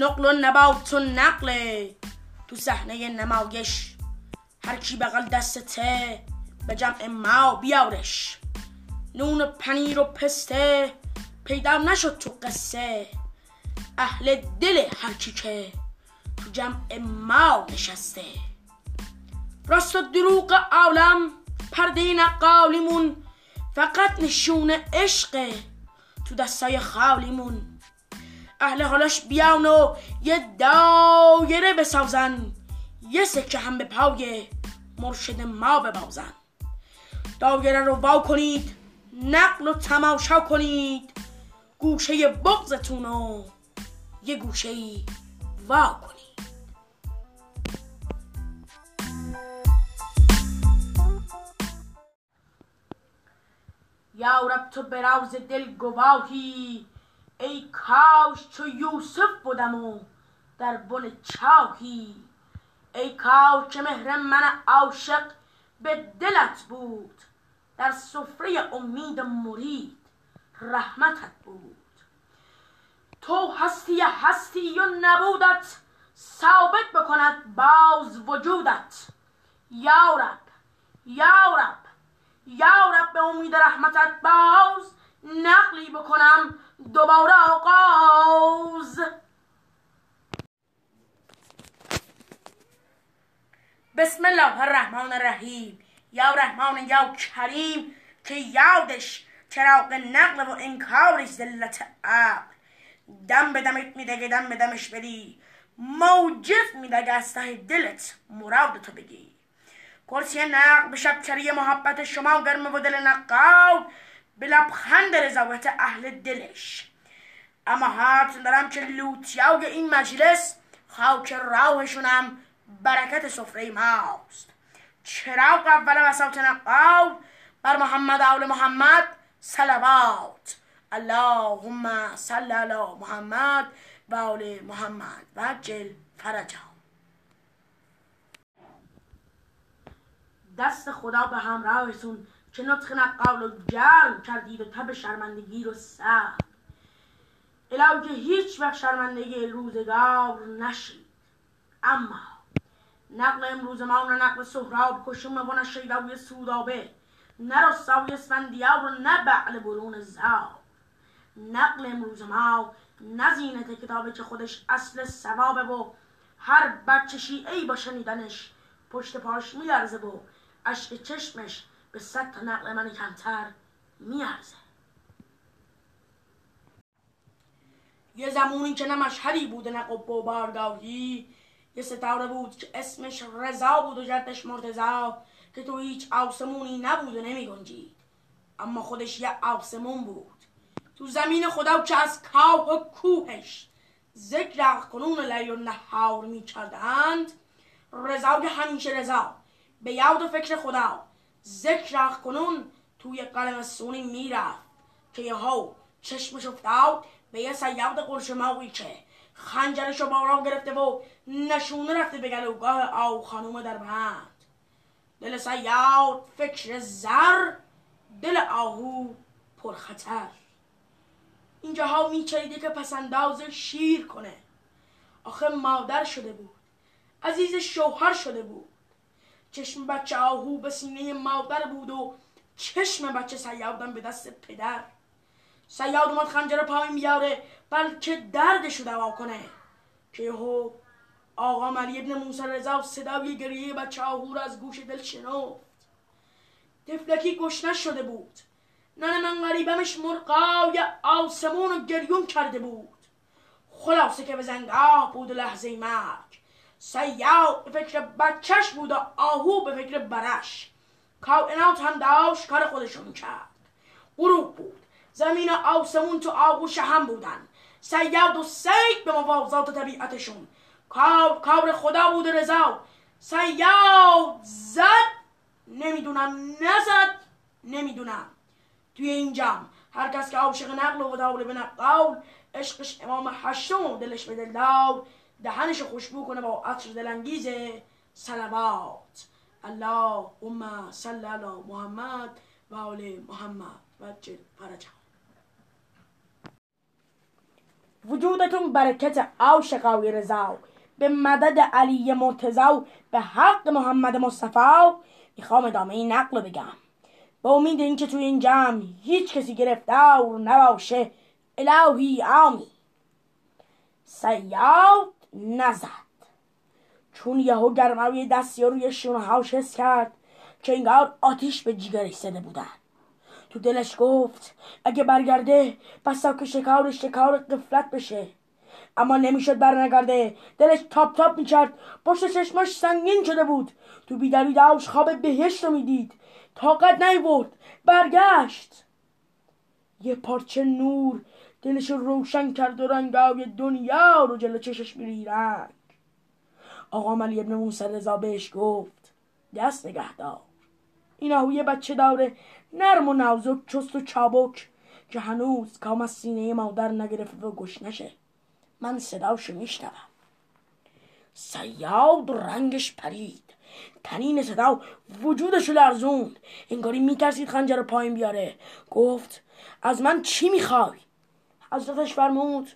نقل و نبات و نقله. تو صحنه نمایش. هر کی بغل دستته به جمع ما بیارش. نون پنیر و پسته پیدا نشد تو قصه. اهل دل هر کی که تو جمع ما نشسته. راست و دروغ عالم پرده نقالیمون فقط نشون عشق تو دستای خالیمون. اهل حالش بیان و یه دایره بسازن. یه سکه هم به پای مرشد ما ببازن. دایره رو وا کنید نقل و تماشا کنید. گوشه بغزتون رو یه گوشه وا کنید. یا رب تو به راز دل گواهی ای کاش چو یوسف بودم و در بن چاهی. ای کاش که مهر من عاشق به دلت بود در سفره امید مرید رحمتت بود. تو هستی هستی و نبودت ثابت بکند باز وجودت. یا رب یا رب یا رب به امید رحمتت باز نقلی بکنم دوباره آغاز بسم الله الرحمن الرحیم. یا رحمان یا کریم که یادش چراغ نقل و انکارش ذلت عقل. دم به دمت میدگه دم به دمش بری. موجب میدگه از ته دلت مراد تو بگی. کرسی نقل به شبچری محبت شما گرمه و دل نقال. به لبخند رضایت اهل دلش. اما حدس دارم که لوتیای این مجلس خاک راهشونم برکت سفره ماست چراغ اول وسط نقال بر محمد آل محمد صلوات. اللهم صل علی محمد و آل محمد و عجل فرجهم دست خدا به همراهتون که نطق نقال و گرم کردید و تب شرمندگی رو سخت الهی که هیچ وقت شرمندگی روزگار نشید اما نقل امروز ما نه نقل سهراب کشم و نه شیداوی سودابه. نه رستاوی اسفندیار و نه بعل برون زاب نقل امروز ما نه زینت کتابه که خودش اصل ثوابه و هر بچه شیعی با شنیدنش پشت پاش میلرزه و اشک چشمش به صد تا نقل من کمتر میارزه یه زمونی که نه مشهدی بوده نه قبه و بارگاهی یه ستاره بود که اسمش رضا بود و جدش مرتضا که تو هیچ آسمونی نبود و نمی گنجید اما خودش یه آسمون بود تو زمین خدا که از کاه و کوهش ذکر کنون لیل و نهار می کردند رضا همیشه رضا به یاد و فکر خدا ذکر کنون توی قلم سونی می‌رفت که یهو چشمش افتاد به یه سیاد قرشماوی که خنجرشو باران گرفته و نشونه رفته به گلوگاه آو خانوم در بند دل سیاد فکر زر دل آهو پرخطر اینجاها میچریده که پسنداز شیر کنه. آخه مادر شده بود عزیز شوهر شده بود. چشم بچه آهو به سینه مادر بود و چشم بچه سیادم به دست پدر. سیاد اومد خنجر پایین بیاره بلکه دردشو دوا کنه. که یهو آقا ملی ابن موسی رضا صدای گریه بچه آهو رو از گوش دل شنفت تفلکی گشنه شده بود. نن من غریبمش مرقای آسمون و گریون کرده بود. خلاصه که به زنگاه بود لحظه مرگ. سیاد به فکر بچهش بود و آهو به فکر برش. کائنات هم داشت کار خودشون کرد. غروب بود. زمین و آسمون تو آغوش هم بودن. سیاد و سید به موازات طبیعتشون. کار کار خدا بود رضا. سیاد زد نمی‌دونم نزد نمی‌دونم. توی این جمع هر کس که عاشق نقل و داول به نقل عشقش امام هشتم و دلش به دل دار دهنش خوشبو کنه با عطر دلانگیز صلوات. اللهم صل علی محمد و آل محمد و جل وجودتون برکت عاشقای رضا. به مدد علی مرتضا به حق محمد مصطفی. می‌خوام ادامه این نقل بگم. به امید اینکه توی این جمع هیچ کسی گرفتار نباشه الهی آمی سیاد نزد. چون یهو گرماوی دستی روی شونه هاش حس کرد که انگار آتیش به جیگرش زده بودن. تو دلش گفت اگه برگرده بسا که شکار شکار قفلت بشه. اما نمی‌شد برنگرده. دلش تاپ تاپ می‌کرد. پشت چشماش سنگین شده بود. تو بیداری داشت خواب بهشت رو می‌دید. طاقت نیورد. برگشت. یه پارچه نور دلش رو روشن کرد و رنگای دنیا رو جلو چشش میریرنگ آقا ملی ابن موسی رضا بهش گفت دست نگه دار. این آهوی بچه داره نرم و نازک چست و چابک که هنوز کام از سینه مادر نگرفته و گوش نشه. من صداشو میشنوم. سیاد رنگش پرید. تنین صدا وجودشو لرزوند. انگاری میترسید خنجر رو پایین بیاره. گفت از من چی می‌خوای؟ حضرتش فرمود.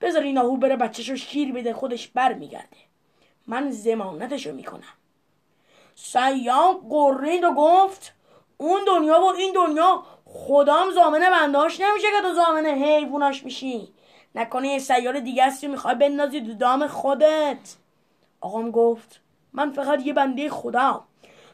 بذار این آهو بره بچهشو شیر بده خودش بر میگرده من زمانتشو می‌کنم. سیام قرید و گفت اون دنیا و این دنیا خدام زامنه بنداش نمیشه که تو زامنه حیواناش میشی. نکنه یه سیار دیگه هستی می‌خوای بندازی دو دام خودت. آقام گفت من فقط یه بنده خدا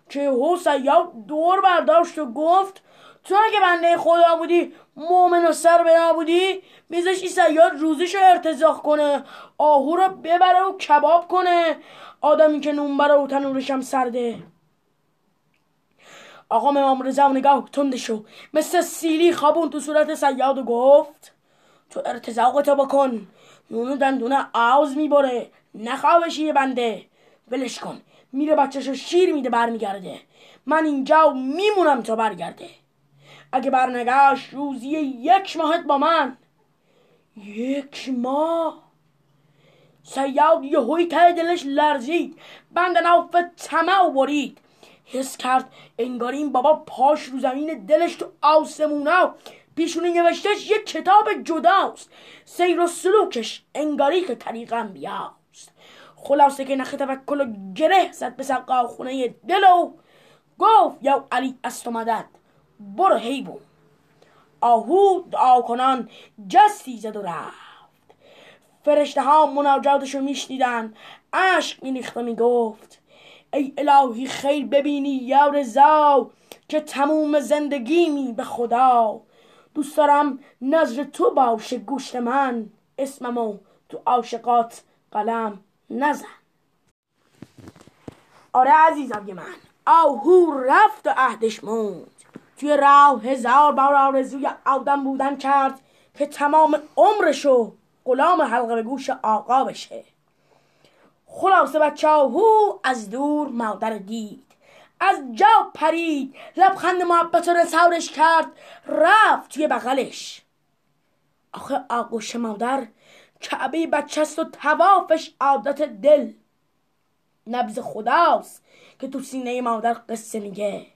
که هو سیار دور برداشت و گفت تو اگه بنده خدا بودی مؤمن و سر بنا بودی میزش این سیاد روزش رو ارتزاق کنه آهو رو ببره و کباب کنه. آدمی که نون بره و تنورش هم سرده. آقا امام رضا نگاه تنده شو. مثل سیلی خوابون تو صورت سیاد و گفت تو ارتزاقتو بکن. نونو دندونه آوز می‌بره. نخوابش یه بنده. ولش کن. میره بچهشو شیر میده برمیگرده. من اینجا میمونم تا برگرده. اگه برنگشت روزی یک ماهت با من. یک ماه. سیاد یه هوی ته دلش لرزید. بند ناف طمع برید. حس کرد انگار این بابا پاش رو زمین دلش تو آسمونا پیشونی نوشتش یک کتاب جداست. سیر و سلوکش انگاری که طریقم بیاست. خلاصه که نخ توکل و گره زد به سقا خونه دل و گفت یا علی است مدد برو حیبون آهو دعا کنان جستی زد و رفت. فرشته ها مناجاتش رو میشنیدن عشق میریخت و می‌گفت ای الهی خیر ببینی یا رضا که تموم زندگیمی به خدا. دوست دارم نظر تو باشه گوشت من اسممو تو عاشقات قلم نزن. آره عزیزم من آهو رفت و عهدش موند. توی راه هزار بار آرزوی آدم بودن کرد که تمام عمرشو غلام حلقه گوش آقا بشه. خلاصه بچه هو از دور مادر دید. از جا پرید لبخند محبت رو رسارش کرد رفت توی بغلش. آخه آغوش مادر کعبه بچه است و توافش عادت دل. نبز خداست که تو سینه مادر قصه میگه.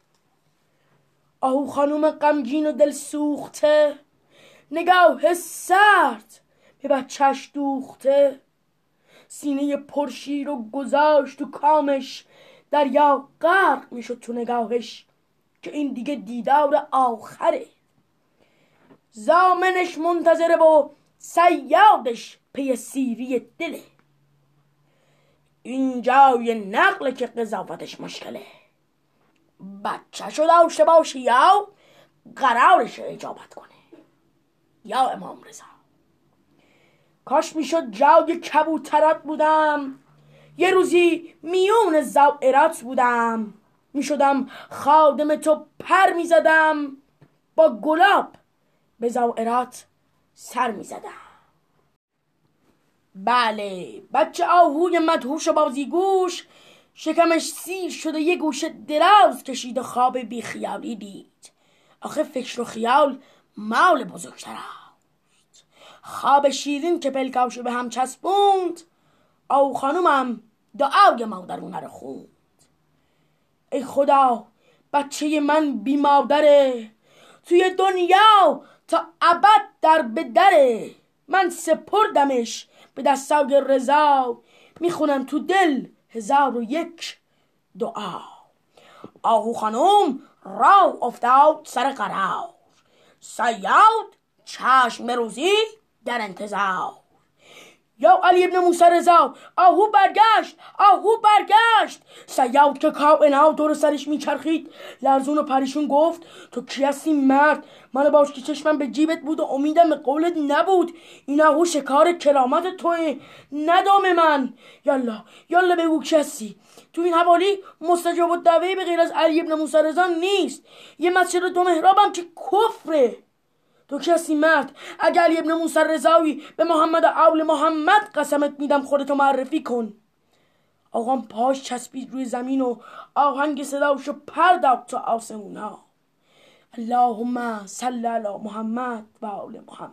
آهو خانوم غمگین و دل سوخته. نگاه سرد به بچهش دوخته. سینه پرشیر و گذاشت تو کامش دریا غرق می‌شد تو نگاهش که این دیگه دیدار آخره. زامنش منتظره و سیادش پی سیری دله. اینجای نقله که قضاوتش مشکله. بچه شو داشته باشه یا قرارش اجابت کنه. یا امام رضا. کاش می‌شد جای کبوترات بودم. یه روزی میون زائرات بودم. می‌شدم خادم تو پر می‌زدم. با گلاب به زائرات سر می‌زدم. بله بچه آهوی مدهوش و بازیگوش شکمش سیر شده یه گوشه دراز کشید و خواب بیخیالی دید. آخه فکر و خیال مال بزرگتر خواب شیرین که پلکاشو به هم چسبوند او خانومم دعای مادرونه رو خوند. ای خدا بچه من بی مادره توی دنیا تا ابد در بدره من سپردمش به دستای رضا می‌خونم تو دل هزار و یک دعا. آهو خانم را افتاد سر قرار. سیاد چشم روزی در انتظار. یا علی ابن موسی رضا آهو برگشت آهو برگشت. سیاد که کائنات دور سرش میچرخید. لرزون و پریشون گفت تو کی هستی مرد؟ من باش که چشمم به جیبت بود و امیدم به قولت نبود. این آهو شکار کرامت توه ندام من. یالا یالا بگو کی هستی؟ تو این حوالی مستجاب و دعوه به غیر از علی ابن موسی رضا نیست. یه مسجد دو محرابم که کفره. تو کسی مرد؟ اگر ابن موسی رضاوی به محمد اول محمد قسمت میدم خودتو معرفی کن. آقام پاش چسبید روی زمین و آهنگ صداشو پرداخت تو آسمونا. اللهم صل علی محمد و آل محمد.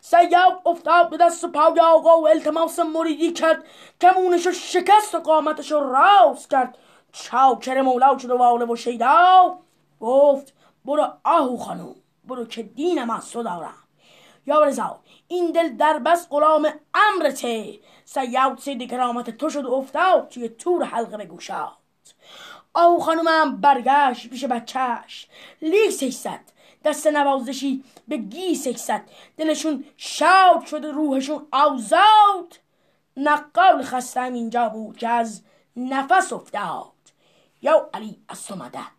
سیاب افتاد به دست و پای آقا و التماس مریدی کرد. کمونشو شکست و قامتشو راست کرد. چاکر مولا شد و واله و شیدا گفت برو آهو خانوم برو که دینم از تو دارم. یا رضا این دل در بس غلام امرته. سیاد سید کرامت تو شد و افتاد توی تور حلقه به گوشات آهو خانومم برگشت پیش بچهش. لی سیصد دست نوازشی به گی دلشون شاد شده روحشون آزاد. نقال خستم اینجا بود که از نفس افتاد. یا علی از تو مدد.